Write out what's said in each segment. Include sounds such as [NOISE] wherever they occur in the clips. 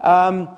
Um,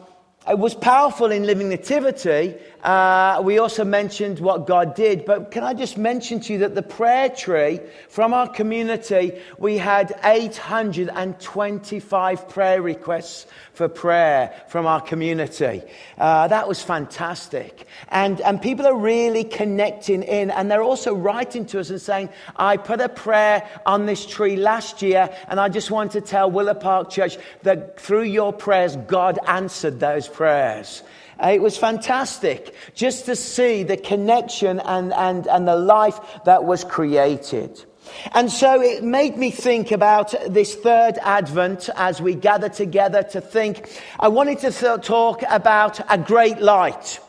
it was powerful in Living Nativity. Uh, we also mentioned what God did. But can I just mention to you that the prayer tree from our community, we had 825 prayer requests for prayer from our community. Uh, that was fantastic. And, and people are really connecting in. And they're also writing to us and saying, I put a prayer on this tree last year. And I just want to tell Willow Park Church that through your prayers, God answered those prayers. Uh, it was fantastic just to see the connection and, and, and the life that was created. And so it made me think about this third Advent as we gather together to think. I wanted to th- talk about a great light.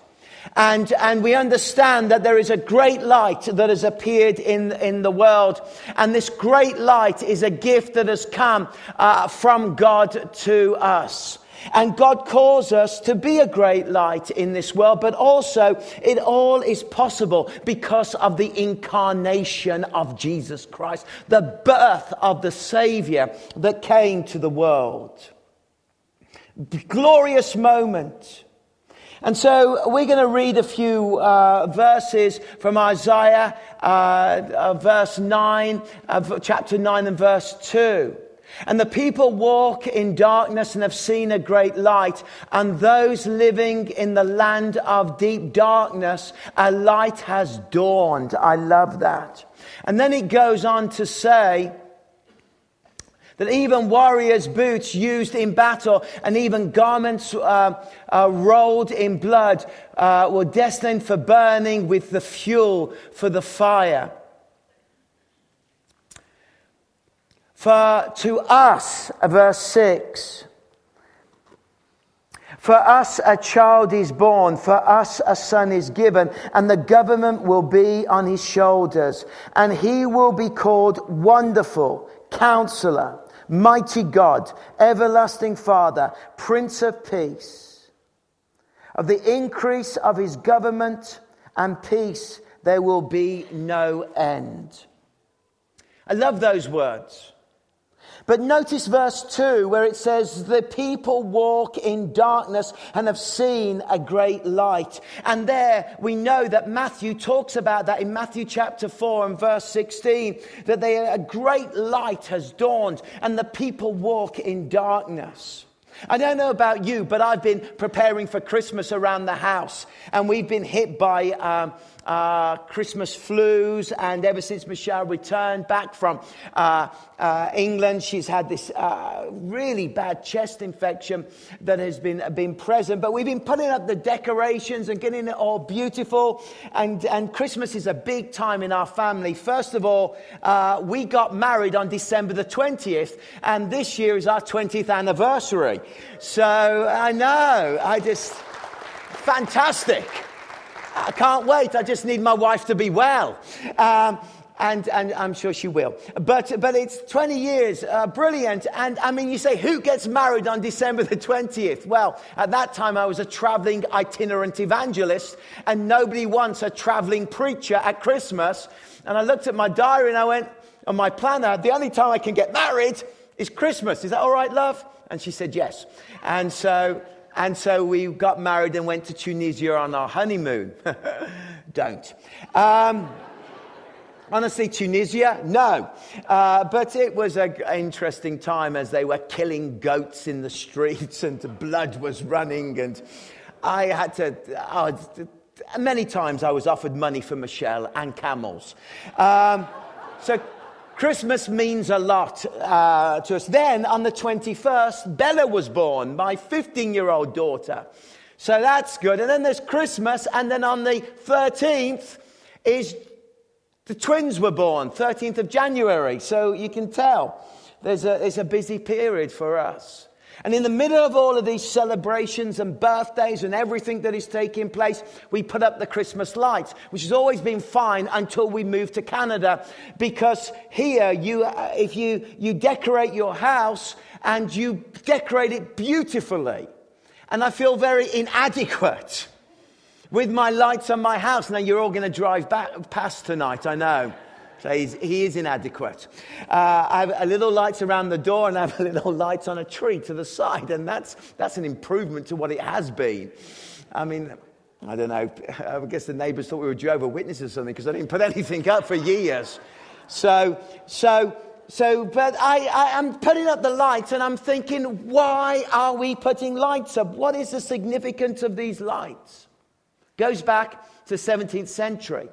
And, and we understand that there is a great light that has appeared in, in the world. And this great light is a gift that has come uh, from God to us. And God calls us to be a great light in this world, but also it all is possible because of the incarnation of Jesus Christ, the birth of the Savior that came to the world. Glorious moment. And so we're going to read a few uh, verses from Isaiah, uh, uh, verse 9, chapter 9 and verse 2. And the people walk in darkness and have seen a great light. And those living in the land of deep darkness, a light has dawned. I love that. And then it goes on to say, that even warriors' boots used in battle and even garments uh, uh, rolled in blood uh, were destined for burning with the fuel for the fire. For to us, verse 6, for us a child is born, for us a son is given, and the government will be on his shoulders, and he will be called Wonderful, Counselor, Mighty God, Everlasting Father, Prince of Peace. Of the increase of his government and peace, there will be no end. I love those words. But notice verse 2 where it says, The people walk in darkness and have seen a great light. And there we know that Matthew talks about that in Matthew chapter 4 and verse 16, that they, a great light has dawned and the people walk in darkness. I don't know about you, but I've been preparing for Christmas around the house, and we've been hit by um, uh, Christmas flus, and ever since Michelle returned back from uh, uh, England, she's had this uh, really bad chest infection that has been, been present. But we've been putting up the decorations and getting it all beautiful, and, and Christmas is a big time in our family. First of all, uh, we got married on December the 20th, and this year is our 20th anniversary. So I know, I just, fantastic. I can't wait. I just need my wife to be well. Um, and, and I'm sure she will. But, but it's 20 years, uh, brilliant. And I mean, you say, who gets married on December the 20th? Well, at that time, I was a traveling itinerant evangelist, and nobody wants a traveling preacher at Christmas. And I looked at my diary and I went, on my planner, the only time I can get married is Christmas. Is that all right, love? And she said, yes. And so and so we got married and went to Tunisia on our honeymoon. [LAUGHS] Don't. Um, honestly, Tunisia? No. Uh, but it was an interesting time as they were killing goats in the streets [LAUGHS] and blood was running. And I had to, oh, many times I was offered money for Michelle and camels. Um, so Christmas means a lot uh, to us. Then on the 21st, Bella was born, my 15 year old daughter. So that's good. And then there's Christmas, and then on the 13th is the twins were born, 13th of January. So you can tell there's a, there's a busy period for us. And in the middle of all of these celebrations and birthdays and everything that is taking place, we put up the Christmas lights, which has always been fine until we moved to Canada. Because here, you, uh, if you, you decorate your house and you decorate it beautifully, and I feel very inadequate with my lights on my house. Now, you're all going to drive back, past tonight, I know. So he is inadequate. Uh, I have a little lights around the door and I have a little [LAUGHS] lights on a tree to the side, and that's, that's an improvement to what it has been. I mean, I don't know. [LAUGHS] I guess the neighbors thought we were Jehovah Witnesses or something because I didn't put [LAUGHS] anything up for years. So, so, so, but I, I am putting up the lights and I'm thinking, why are we putting lights up? What is the significance of these lights? Goes back to 17th century,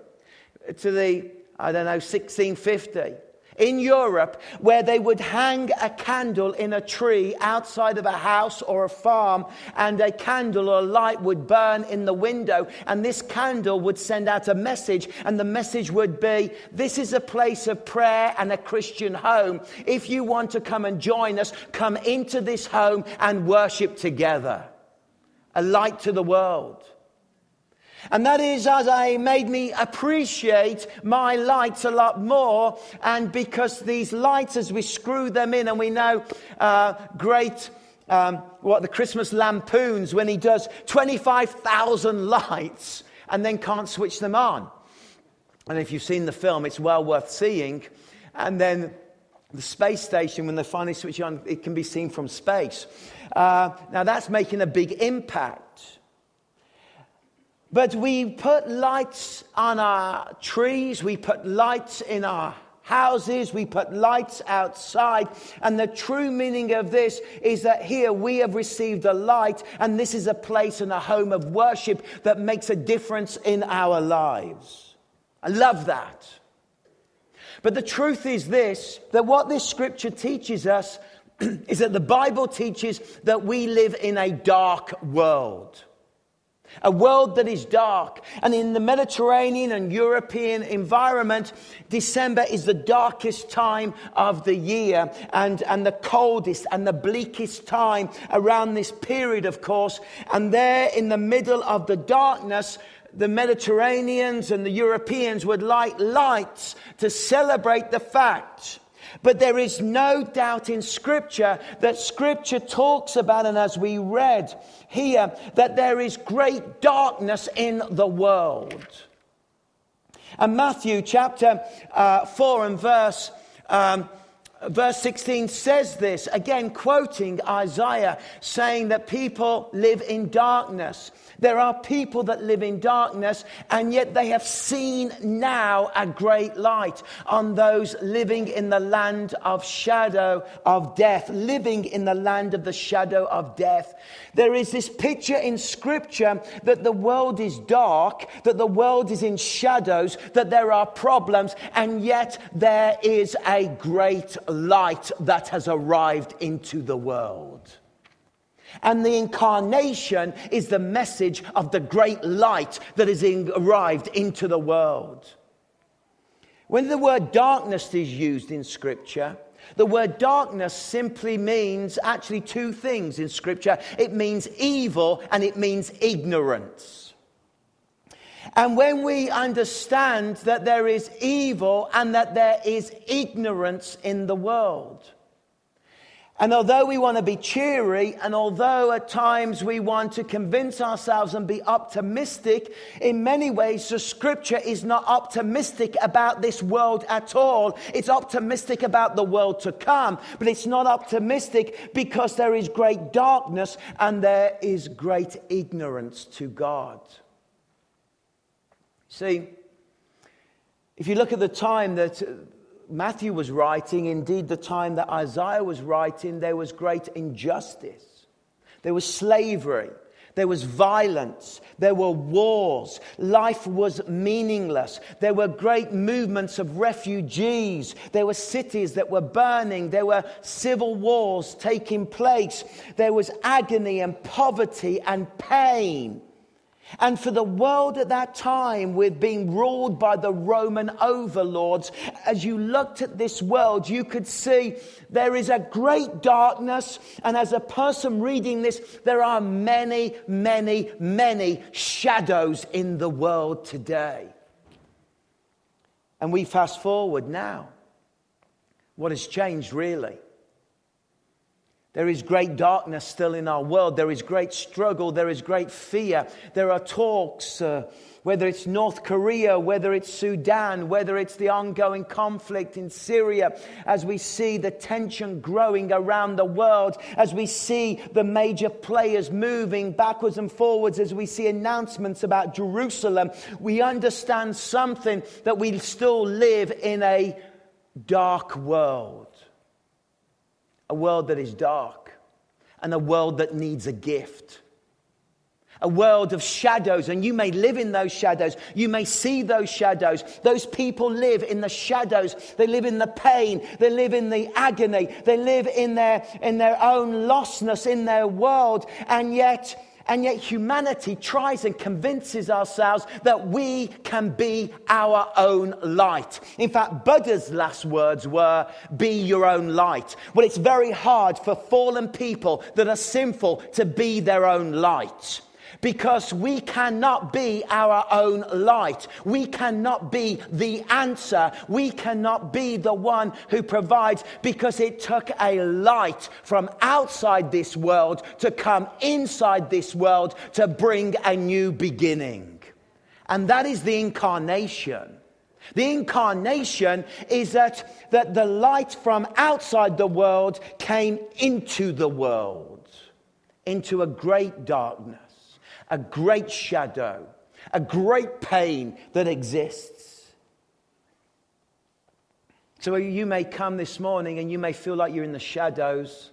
to the I don't know, 1650 in Europe where they would hang a candle in a tree outside of a house or a farm, and a candle or a light would burn in the window, and this candle would send out a message, and the message would be This is a place of prayer and a Christian home. If you want to come and join us, come into this home and worship together. A light to the world. And that is as I made me appreciate my lights a lot more. And because these lights, as we screw them in, and we know uh, great, um, what the Christmas lampoons when he does 25,000 lights and then can't switch them on. And if you've seen the film, it's well worth seeing. And then the space station, when they finally switch on, it can be seen from space. Uh, now that's making a big impact. But we put lights on our trees, we put lights in our houses, we put lights outside. And the true meaning of this is that here we have received a light, and this is a place and a home of worship that makes a difference in our lives. I love that. But the truth is this that what this scripture teaches us [CLEARS THROAT] is that the Bible teaches that we live in a dark world. A world that is dark. And in the Mediterranean and European environment, December is the darkest time of the year and, and the coldest and the bleakest time around this period, of course. And there in the middle of the darkness, the Mediterraneans and the Europeans would light lights to celebrate the fact but there is no doubt in Scripture that Scripture talks about, and as we read here, that there is great darkness in the world. And Matthew chapter uh, 4 and verse. Um, verse 16 says this, again quoting Isaiah, saying that people live in darkness. There are people that live in darkness, and yet they have seen now a great light on those living in the land of shadow of death, living in the land of the shadow of death. There is this picture in Scripture that the world is dark, that the world is in shadows, that there are problems, and yet there is a great light that has arrived into the world. And the incarnation is the message of the great light that has arrived into the world. When the word darkness is used in Scripture, the word darkness simply means actually two things in Scripture it means evil and it means ignorance. And when we understand that there is evil and that there is ignorance in the world, and although we want to be cheery, and although at times we want to convince ourselves and be optimistic, in many ways the scripture is not optimistic about this world at all. It's optimistic about the world to come, but it's not optimistic because there is great darkness and there is great ignorance to God. See, if you look at the time that Matthew was writing, indeed, the time that Isaiah was writing, there was great injustice. There was slavery. There was violence. There were wars. Life was meaningless. There were great movements of refugees. There were cities that were burning. There were civil wars taking place. There was agony and poverty and pain. And for the world at that time, with being ruled by the Roman overlords, as you looked at this world, you could see there is a great darkness. And as a person reading this, there are many, many, many shadows in the world today. And we fast forward now. What has changed really? There is great darkness still in our world. There is great struggle. There is great fear. There are talks, uh, whether it's North Korea, whether it's Sudan, whether it's the ongoing conflict in Syria, as we see the tension growing around the world, as we see the major players moving backwards and forwards, as we see announcements about Jerusalem, we understand something that we still live in a dark world a world that is dark and a world that needs a gift. A world of shadows, and you may live in those shadows. You may see those shadows. Those people live in the shadows. They live in the pain. They live in the agony. They live in their, in their own lostness in their world. And yet, and yet, humanity tries and convinces ourselves that we can be our own light. In fact, Buddha's last words were, Be your own light. Well, it's very hard for fallen people that are sinful to be their own light because we cannot be our own light. We cannot be the answer. We cannot be the one who provides because it took a light from outside this world to come inside this world to bring a new beginning. And that is the incarnation. The incarnation is that, that the light from outside the world came into the world, into a great darkness a great shadow, a great pain that exists. So you may come this morning and you may feel like you're in the shadows.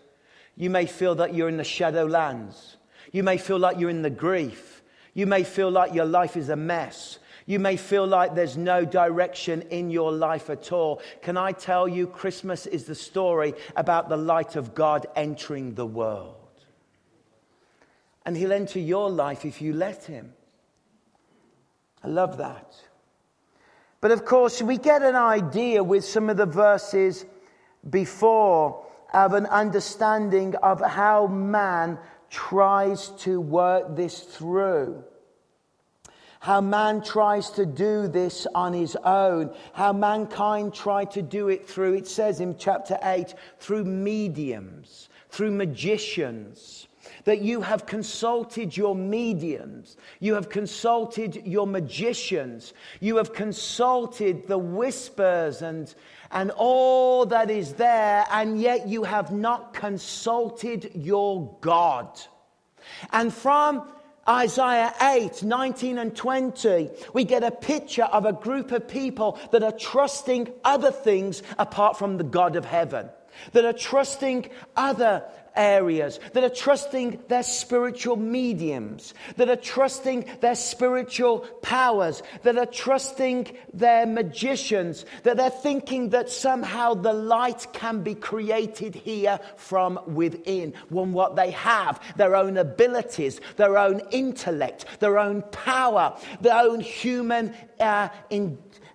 You may feel that you're in the shadowlands. You may feel like you're in the grief. You may feel like your life is a mess. You may feel like there's no direction in your life at all. Can I tell you, Christmas is the story about the light of God entering the world and He'll enter your life if you let Him. I love that. But of course, we get an idea with some of the verses before of an understanding of how man tries to work this through. How man tries to do this on his own. How mankind tried to do it through, it says in chapter 8, through mediums, through magicians that you have consulted your mediums, you have consulted your magicians, you have consulted the whispers and, and all that is there, and yet you have not consulted your God. And from Isaiah 8, 19 and 20, we get a picture of a group of people that are trusting other things apart from the God of heaven, that are trusting other areas, that are trusting their spiritual mediums, that are trusting their spiritual powers, that are trusting their magicians, that they're thinking that somehow the light can be created here from within, from what they have, their own abilities, their own intellect, their own power, their own human uh,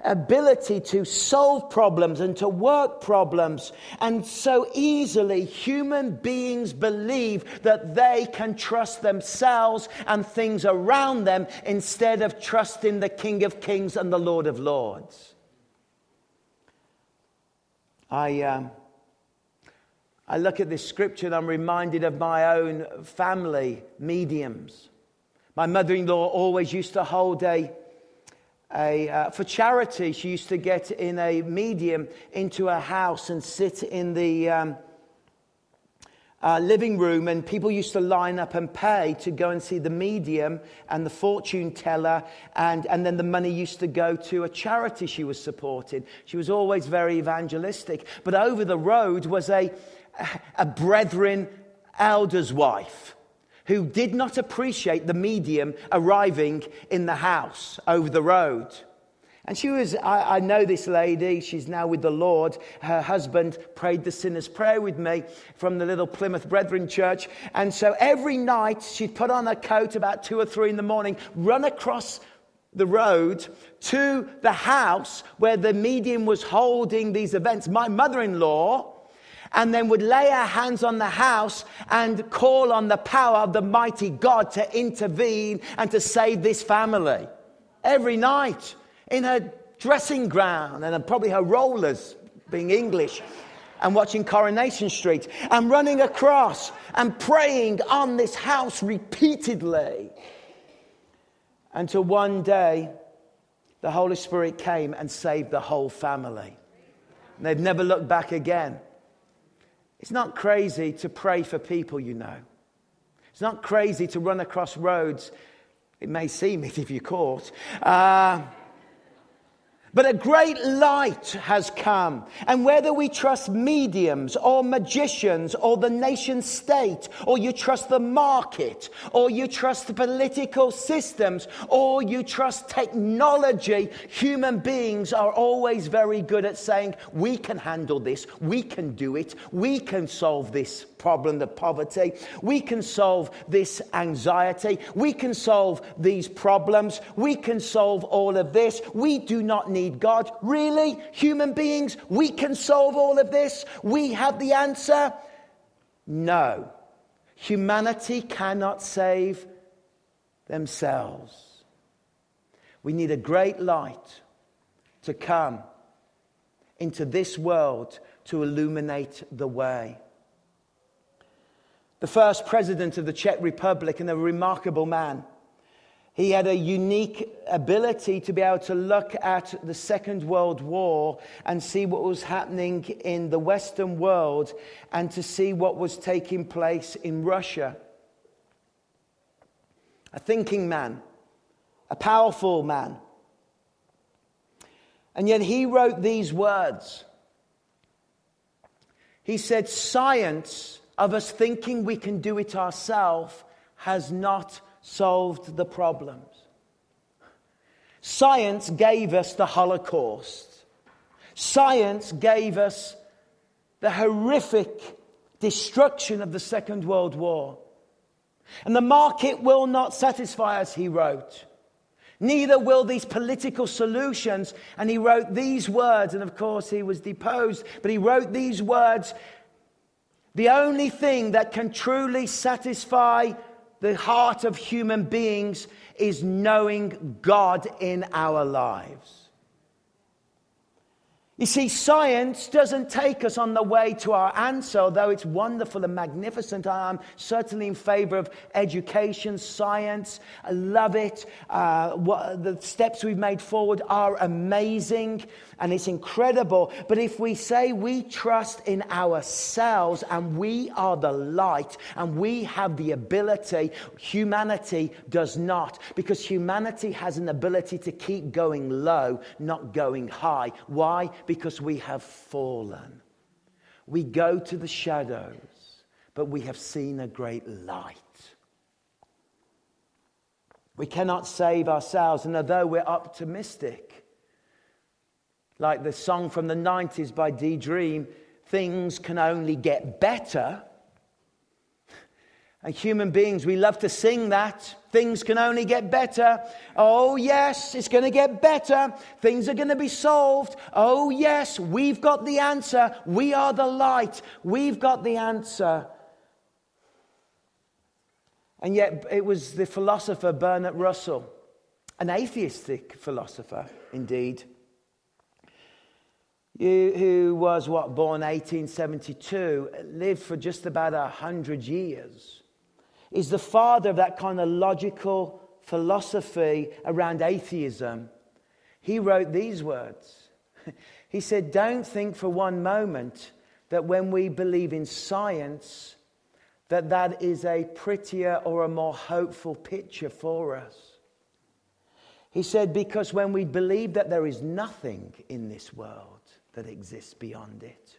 ability to solve problems and to work problems. And so easily, human beings believe that they can trust themselves and things around them instead of trusting the King of Kings and the Lord of Lords. I, um, I look at this scripture and I'm reminded of my own family mediums. My mother in law always used to hold a a, uh, for charity, she used to get in a medium into a house and sit in the um, uh, living room, and people used to line up and pay to go and see the medium and the fortune teller, and, and then the money used to go to a charity she was supporting. She was always very evangelistic. But over the road was a, a brethren elder's wife who did not appreciate the medium arriving in the house over the road. And she was, I, I, know this lady, she's now with the Lord. Her husband prayed the sinner's prayer with me from the little Plymouth Brethren church. And so every night she'd put on her coat about two or three in the morning, run across the road to the house where the medium was holding these events. My mother in law and then would lay our hands on the house and call on the power of the mighty God to intervene and to save this family. Every night in her dressing gown and probably her rollers, being English. and watching Coronation Street and running across and praying on this house repeatedly until one day the Holy Spirit came and saved the whole family. And they've never looked back again. It's not crazy to pray for people you know. It's not crazy to run across roads. It may seem [LAUGHS] it if you're caught. Uh, but a great light has come. And whether we trust mediums or magicians or the nation state, or you trust the market, or you trust the political systems, or you trust technology, human beings are always very good at saying, we can handle this, we can do it, we can solve this problem, of poverty. We can solve this anxiety. We can solve these problems. We can solve all of this. We do not need God. Really? Human beings, we can solve all of this? We have the answer? No. Humanity cannot save themselves. We need a great light to come into this world to illuminate the way the first president of the Czech Republic and a remarkable man. He had a unique ability to be able to look at the Second World War and see what was happening in the Western world and to see what was taking place in Russia. A thinking man, a powerful man. And yet he wrote these words. He said, Science of us thinking we can do it ourselves has not solved the problems. Science gave us the Holocaust. Science gave us the horrific destruction of the Second World War. And the market will not satisfy us, he wrote. Neither will these political solutions. And he wrote these words, and of course he was deposed, but he wrote these words the only thing that can truly satisfy the heart of human beings is knowing God in our lives. You see, science doesn't take us on the way to our answer, although it's wonderful and magnificent. I'm certainly in favor of education, science. I love it. Uh, what, the steps we've made forward are amazing and it's incredible. But if we say we trust in ourselves and we are the light and we have the ability, humanity does not. Because humanity has an ability to keep going low, not going high. Why? Because we have fallen. We go to the shadows, but we have seen a great light. We cannot save ourselves, and although we're optimistic, like the song from the 90s by D:Ream, things can only get better. And human beings, we love to sing that. Things can only get better. Oh, yes, it's going to get better. Things are going to be solved. Oh, yes, we've got the answer. We are the light. We've got the answer. And yet, it was the philosopher Bertrand Russell, an atheistic philosopher indeed, who was what born 1872 lived for just about a hundred years is the father of that kind of logical philosophy around atheism. He wrote these words. [LAUGHS] He said don't think for one moment that when we believe in science that that is a prettier or a more hopeful picture for us. He said because when we believe that there is nothing in this world that exists beyond it,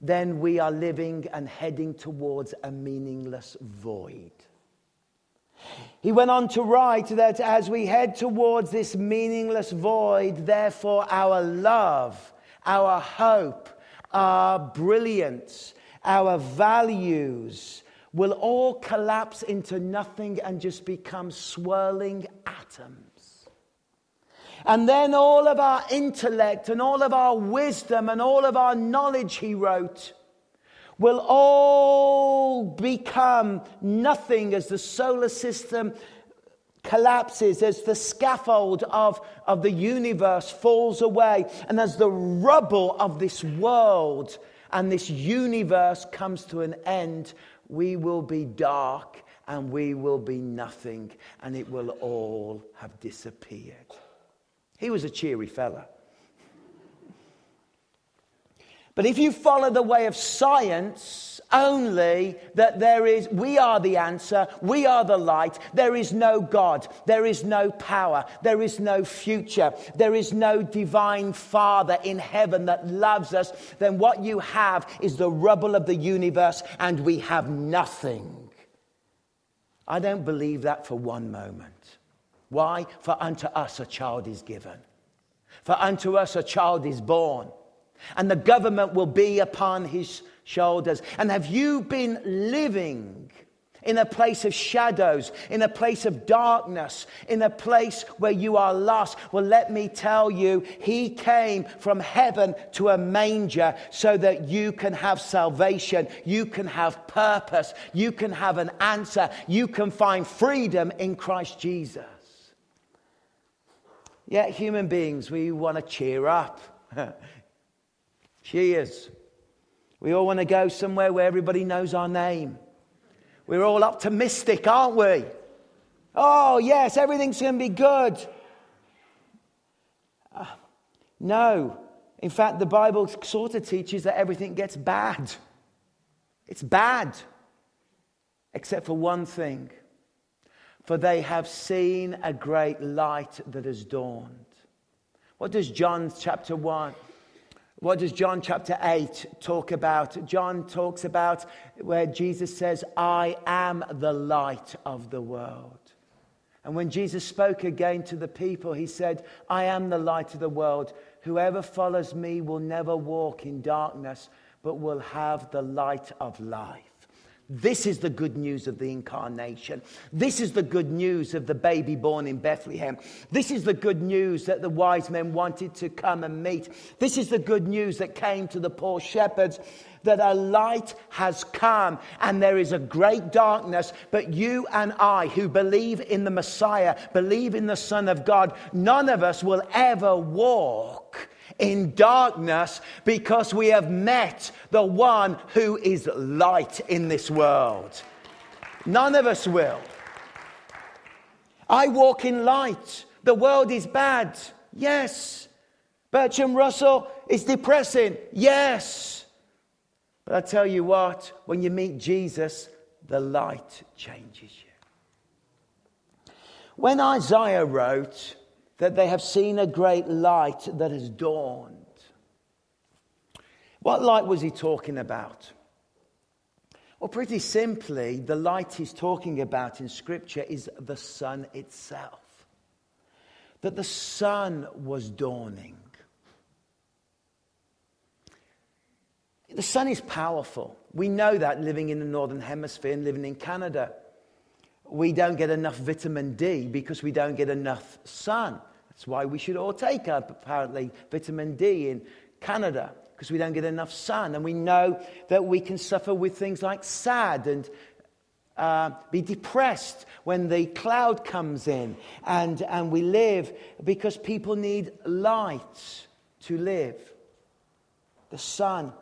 then we are living and heading towards a meaningless void. He went on to write that as we head towards this meaningless void, therefore our love, our hope, our brilliance, our values will all collapse into nothing and just become swirling atoms. And then all of our intellect and all of our wisdom and all of our knowledge, he wrote, will all become nothing as the solar system collapses, as the scaffold of, of the universe falls away, and as the rubble of this world and this universe comes to an end, we will be dark and we will be nothing, and it will all have disappeared. He was a cheery fella. But if you follow the way of science, only that there is, we are the answer, we are the light, there is no God, there is no power, there is no future, there is no divine Father in heaven that loves us, then what you have is the rubble of the universe and we have nothing. I don't believe that for one moment. Why? For unto us a child is given, for unto us a child is born and the government will be upon his shoulders. And have you been living in a place of shadows, in a place of darkness, in a place where you are lost? Well, let me tell you, he came from heaven to a manger so that you can have salvation, you can have purpose, you can have an answer, you can find freedom in Christ Jesus. Yet, human beings, we want to cheer up. [LAUGHS] Cheers. We all want to go somewhere where everybody knows our name. We're all optimistic, aren't we? Oh, yes, everything's going to be good. Uh, no. In fact, the Bible sort of teaches that everything gets bad. It's bad. Except for one thing. For they have seen a great light that has dawned. What does John chapter 1? What does John chapter 8 talk about? John talks about where Jesus says, I am the light of the world. And when Jesus spoke again to the people, he said, I am the light of the world. Whoever follows me will never walk in darkness, but will have the light of life. This is the good news of the incarnation. This is the good news of the baby born in Bethlehem. This is the good news that the wise men wanted to come and meet. This is the good news that came to the poor shepherds that a light has come and there is a great darkness. But you and I, who believe in the Messiah, believe in the Son of God, none of us will ever walk in darkness because we have met the one who is light in this world. None of us will. I walk in light. The world is bad. Yes. Bertrand Russell is depressing. Yes. But I tell you what, when you meet Jesus, the light changes you. When Isaiah wrote, that they have seen a great light that has dawned. What light was he talking about? Well, pretty simply, the light he's talking about in Scripture is the sun itself. That the sun was dawning. The sun is powerful. We know that living in the Northern Hemisphere and living in Canada we don't get enough vitamin D because we don't get enough sun. That's why we should all take up, apparently, vitamin D in Canada because we don't get enough sun. And we know that we can suffer with things like SAD and uh, be depressed when the cloud comes in. And, and we live because people need light to live. The sun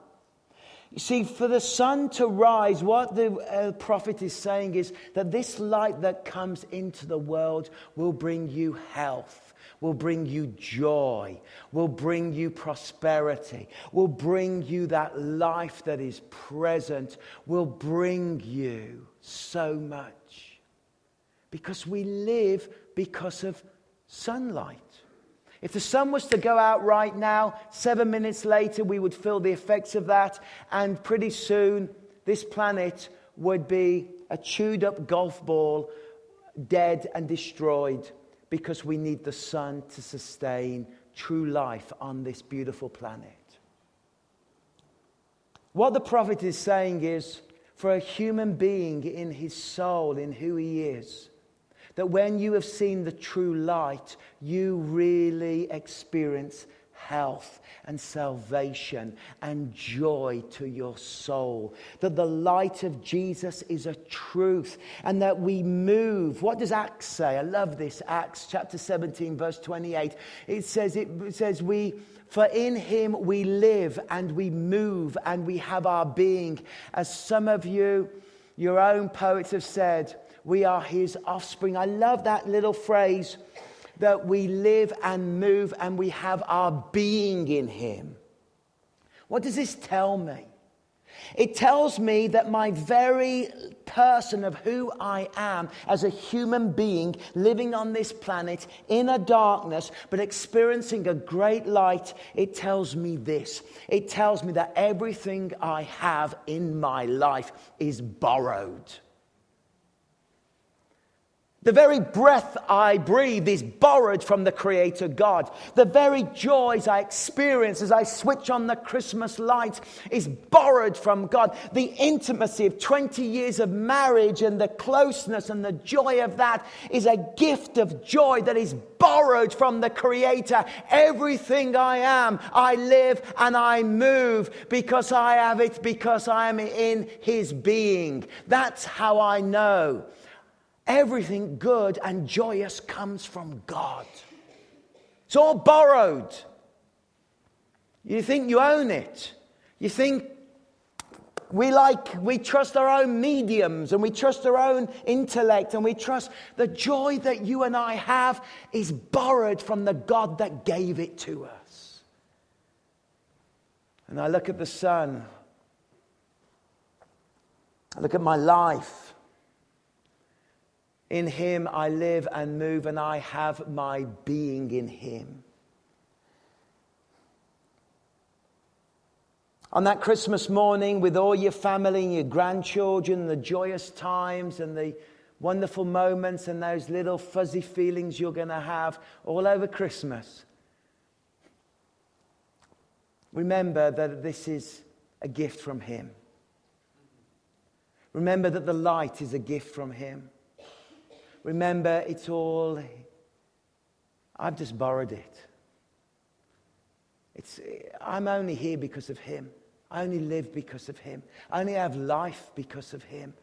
you see, for the sun to rise, what the uh, prophet is saying is that this light that comes into the world will bring you health, will bring you joy, will bring you prosperity, will bring you that life that is present, will bring you so much. Because we live because of sunlight. If the sun was to go out right now, seven minutes later, we would feel the effects of that, and pretty soon, this planet would be a chewed up golf ball, dead and destroyed, because we need the sun to sustain true life on this beautiful planet. What the prophet is saying is for a human being in his soul, in who he is, that when you have seen the true light, you really experience health and salvation and joy to your soul. That the light of Jesus is a truth and that we move. What does Acts say? I love this. Acts chapter 17, verse 28. It says, it says, we. For in him we live and we move and we have our being. As some of you, your own poets have said, we are his offspring. I love that little phrase that we live and move and we have our being in Him. What does this tell me? It tells me that my very person of who I am as a human being living on this planet in a darkness but experiencing a great light, it tells me this. It tells me that everything I have in my life is borrowed. The very breath I breathe is borrowed from the Creator God. The very joys I experience as I switch on the Christmas lights is borrowed from God. The intimacy of 20 years of marriage and the closeness and the joy of that is a gift of joy that is borrowed from the Creator. Everything I am, I live and I move because I have it, because I am in His being. That's how I know Everything good and joyous comes from God. It's all borrowed. You think you own it. You think we like, we trust our own mediums and we trust our own intellect and we trust the joy that you and I have is borrowed from the God that gave it to us. And I look at the sun, I look at my life. In him I live and move, and I have my being in him. On that Christmas morning, with all your family and your grandchildren, the joyous times and the wonderful moments and those little fuzzy feelings you're going to have all over Christmas, remember that this is a gift from Him. Remember that the light is a gift from Him. Remember, it's all, I've just borrowed it. It's, I'm only here because of Him. I only live because of Him. I only have life because of Him.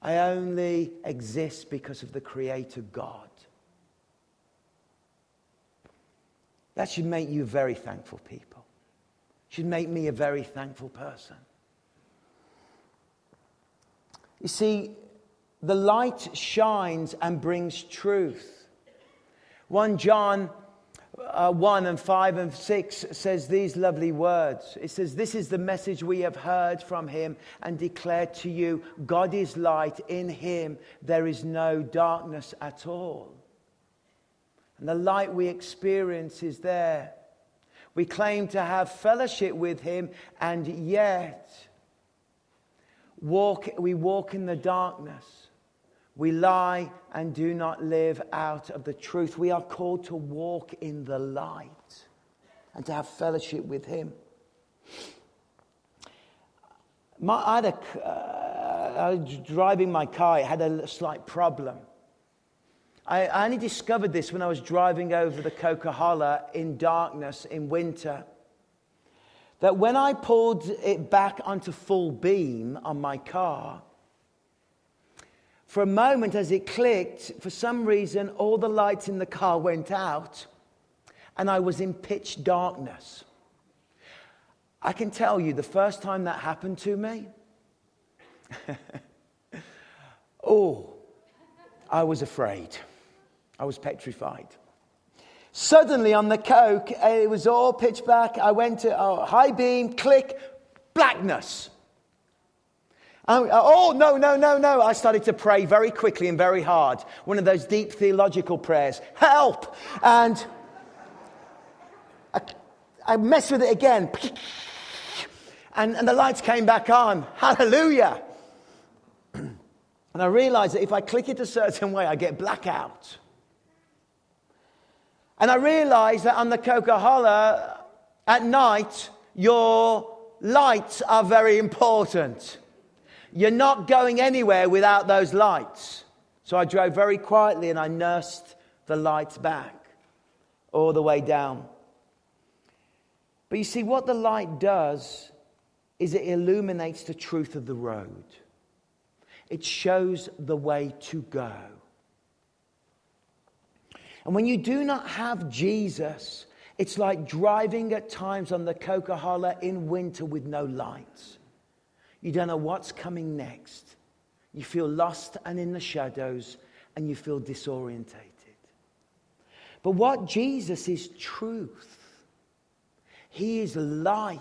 I only exist because of the Creator God. That should make you very thankful people. Should make me a very thankful person. You see, the light shines and brings truth. 1 John uh, 1 and 5 and 6 says these lovely words. It says, This is the message we have heard from him and declared to you God is light, in him there is no darkness at all. And the light we experience is there. We claim to have fellowship with him, and yet walk, we walk in the darkness. We lie and do not live out of the truth. We are called to walk in the light and to have fellowship with Him. My, I, had a, uh, I was driving my car, it had a slight problem. I, I only discovered this when I was driving over the Coquihalla in darkness in winter. That when I pulled it back onto full beam on my car, for a moment, as it clicked, for some reason, all the lights in the car went out, and I was in pitch darkness. I can tell you, the first time that happened to me, [LAUGHS] oh, I was afraid. I was petrified. Suddenly on the Coq, it was all pitch black. I went to oh, high beam, click, blackness. Oh, oh, no, no, no, no. I started to pray very quickly and very hard. One of those deep theological prayers help! And I, I messed with it again. And, and the lights came back on. Hallelujah! and I realized that if I click it a certain way, I get blackout. And I realized that on the Coquihalla at night, your lights are very important. You're not going anywhere without those lights. So I drove very quietly and I nursed the lights back all the way down. But you see, what the light does is it illuminates the truth of the road, it shows the way to go. And when you do not have Jesus, it's like driving at times on the Coca in winter with no lights. You don't know what's coming next. You feel lost and in the shadows, and you feel disorientated. But what Jesus is truth. He is light.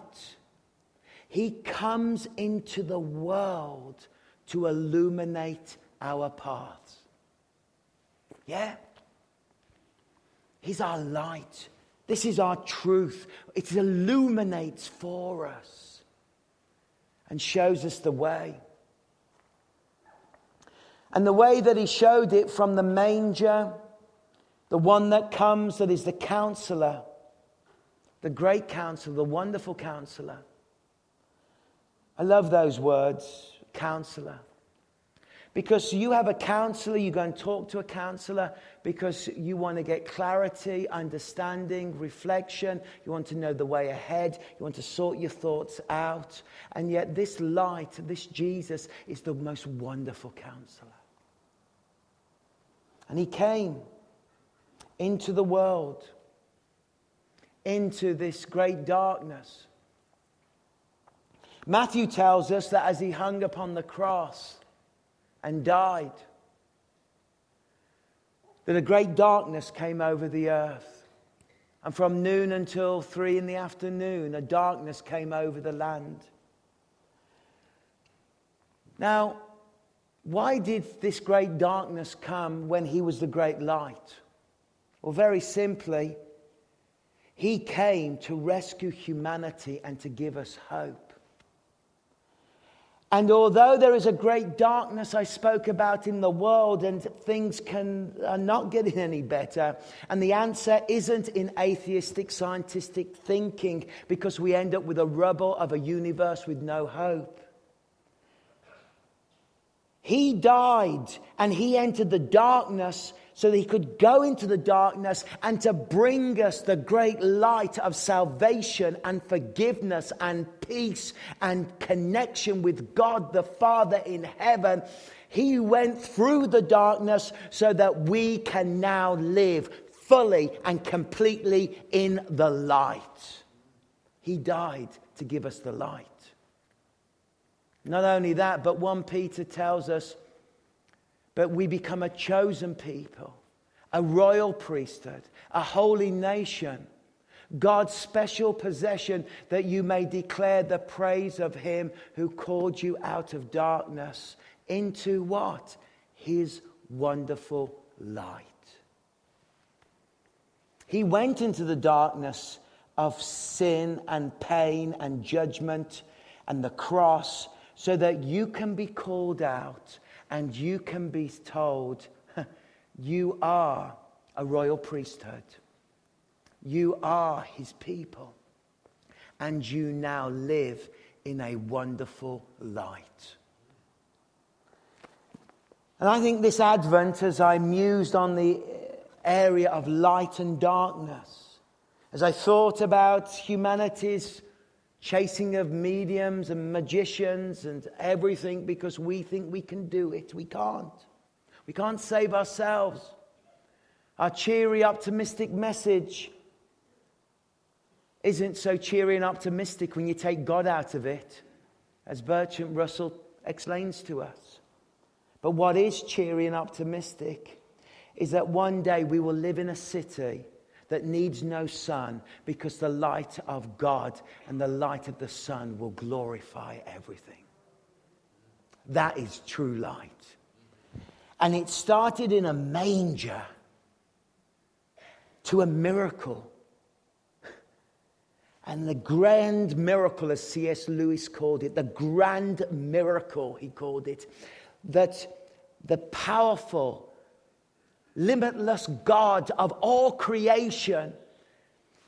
He comes into the world to illuminate our paths. Yeah? He's our light. This is our truth. It illuminates for us and shows us the way. And the way that he showed it from the manger, the one that comes that is the counselor, the great counselor, the wonderful counselor. I love those words, counselor. Because you have a counselor, you go and talk to a counselor because you want to get clarity, understanding, reflection. You want to know the way ahead. You want to sort your thoughts out. And yet, this light, this Jesus, is the most wonderful counselor. And he came into the world, into this great darkness. Matthew tells us that as he hung upon the cross, and died. Then a great darkness came over the earth. And from noon until three in the afternoon, a darkness came over the land. Now, why did this great darkness come when he was the great light? Well, very simply, he came to rescue humanity and to give us hope. And although there is a great darkness I spoke about in the world and things can, are not getting any better, and the answer isn't in atheistic scientific thinking because we end up with a rubble of a universe with no hope. He died and he entered the darkness so that he could go into the darkness and to bring us the great light of salvation and forgiveness and peace and connection with God the Father in heaven. He went through the darkness so that we can now live fully and completely in the light. He died to give us the light. Not only that, but 1 Peter tells us but we become a chosen people, a royal priesthood, a holy nation, God's special possession, that you may declare the praise of Him who called you out of darkness into what? His wonderful light. He went into the darkness of sin and pain and judgment and the cross so that you can be called out and you can be told, [LAUGHS] you are a royal priesthood. You are his people. And you now live in a wonderful light. And I think this Advent, as I mused on the area of light and darkness, as I thought about humanity's chasing of mediums and magicians and everything because we think we can do it. We can't. We can't save ourselves. Our cheery, optimistic message isn't so cheery and optimistic when you take God out of it, as Bertrand Russell explains to us. But what is cheery and optimistic is that one day we will live in a city that needs no sun because the light of God and the light of the sun will glorify everything. That is true light. And it started in a manger to a miracle. And the grand miracle, as C.S. Lewis called it, the grand miracle, he called it, that the powerful, limitless God of all creation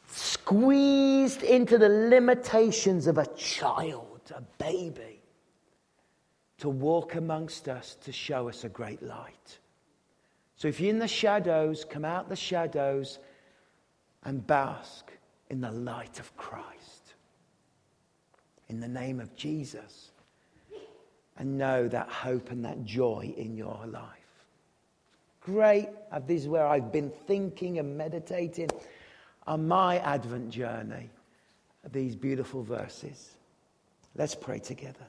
squeezed into the limitations of a child, a baby, to walk amongst us to show us a great light. So if you're in the shadows, come out the shadows and bask in the light of Christ. In the name of Jesus. And know that hope and that joy in your life. Great. Uh, this is where I've been thinking and meditating on my Advent journey. These beautiful verses. Let's pray together.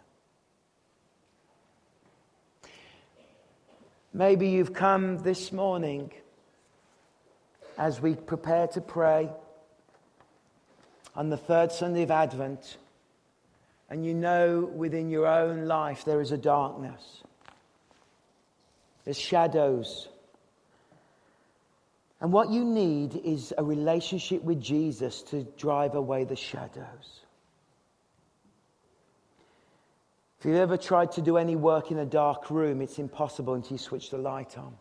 Maybe you've come this morning as we prepare to pray on the third Sunday of Advent, and you know within your own life there is a darkness, there's shadows. And what you need is a relationship with Jesus to drive away the shadows. If you've ever tried to do any work in a dark room, it's impossible until you switch the light on.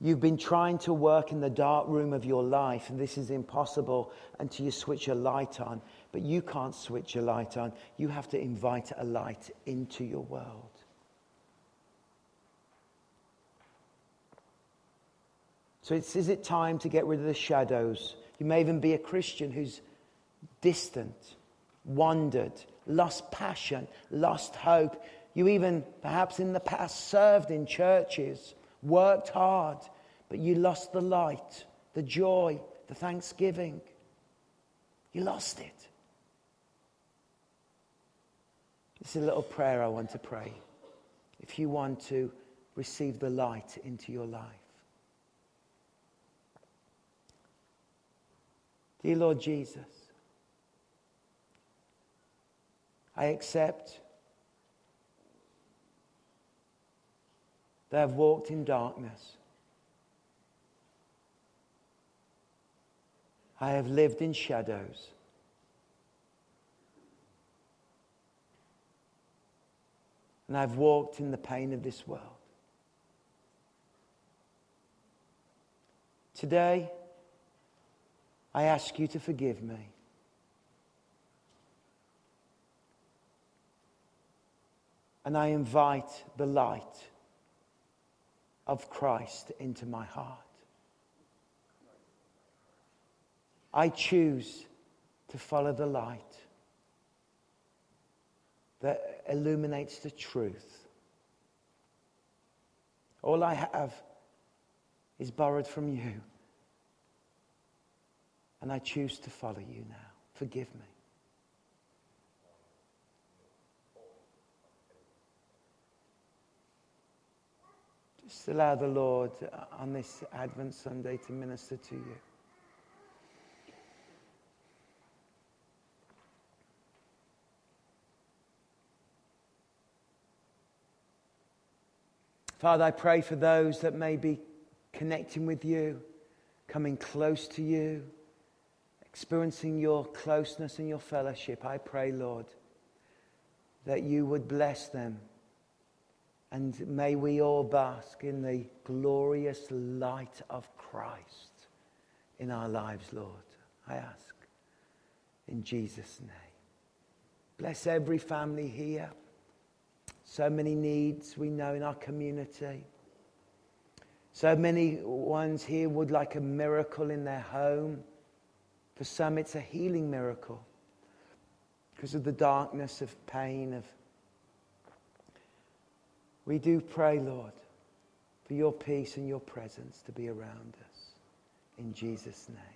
You've been trying to work in the dark room of your life, and this is impossible until you switch a light on. But you can't switch a light on. You have to invite a light into your world. So, is it time to get rid of the shadows? You may even be a Christian who's distant, wandered, lost passion, lost hope. You even, perhaps in the past, served in churches worked hard, but you lost the light, the joy, the thanksgiving. You lost it. This is a little prayer I want to pray. If you want to receive the light into your life. Dear Lord Jesus, I accept that I've walked in darkness. I have lived in shadows. And I've walked in the pain of this world. Today, I ask you to forgive me. And I invite the light of Christ into my heart. I choose to follow the light that illuminates the truth. All I have is borrowed from you. And I choose to follow you now. Forgive me. Just allow the Lord uh, on this Advent Sunday to minister to you. Father, I pray for those that may be connecting with you, coming close to you, experiencing your closeness and your fellowship. I pray, Lord, that you would bless them and may we all bask in the glorious light of Christ in our lives, Lord. I ask in Jesus' name. Bless every family here. So many needs we know in our community. So many ones here would like a miracle in their home. For some, it's a healing miracle because of the darkness of pain, of we do pray, Lord, for your peace and your presence to be around us. In Jesus' name.